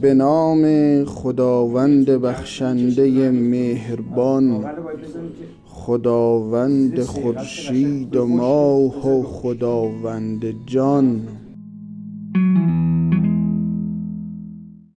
به نام خداوند بخشنده مهربان خداوند خورشید و ماه و خداوند جان.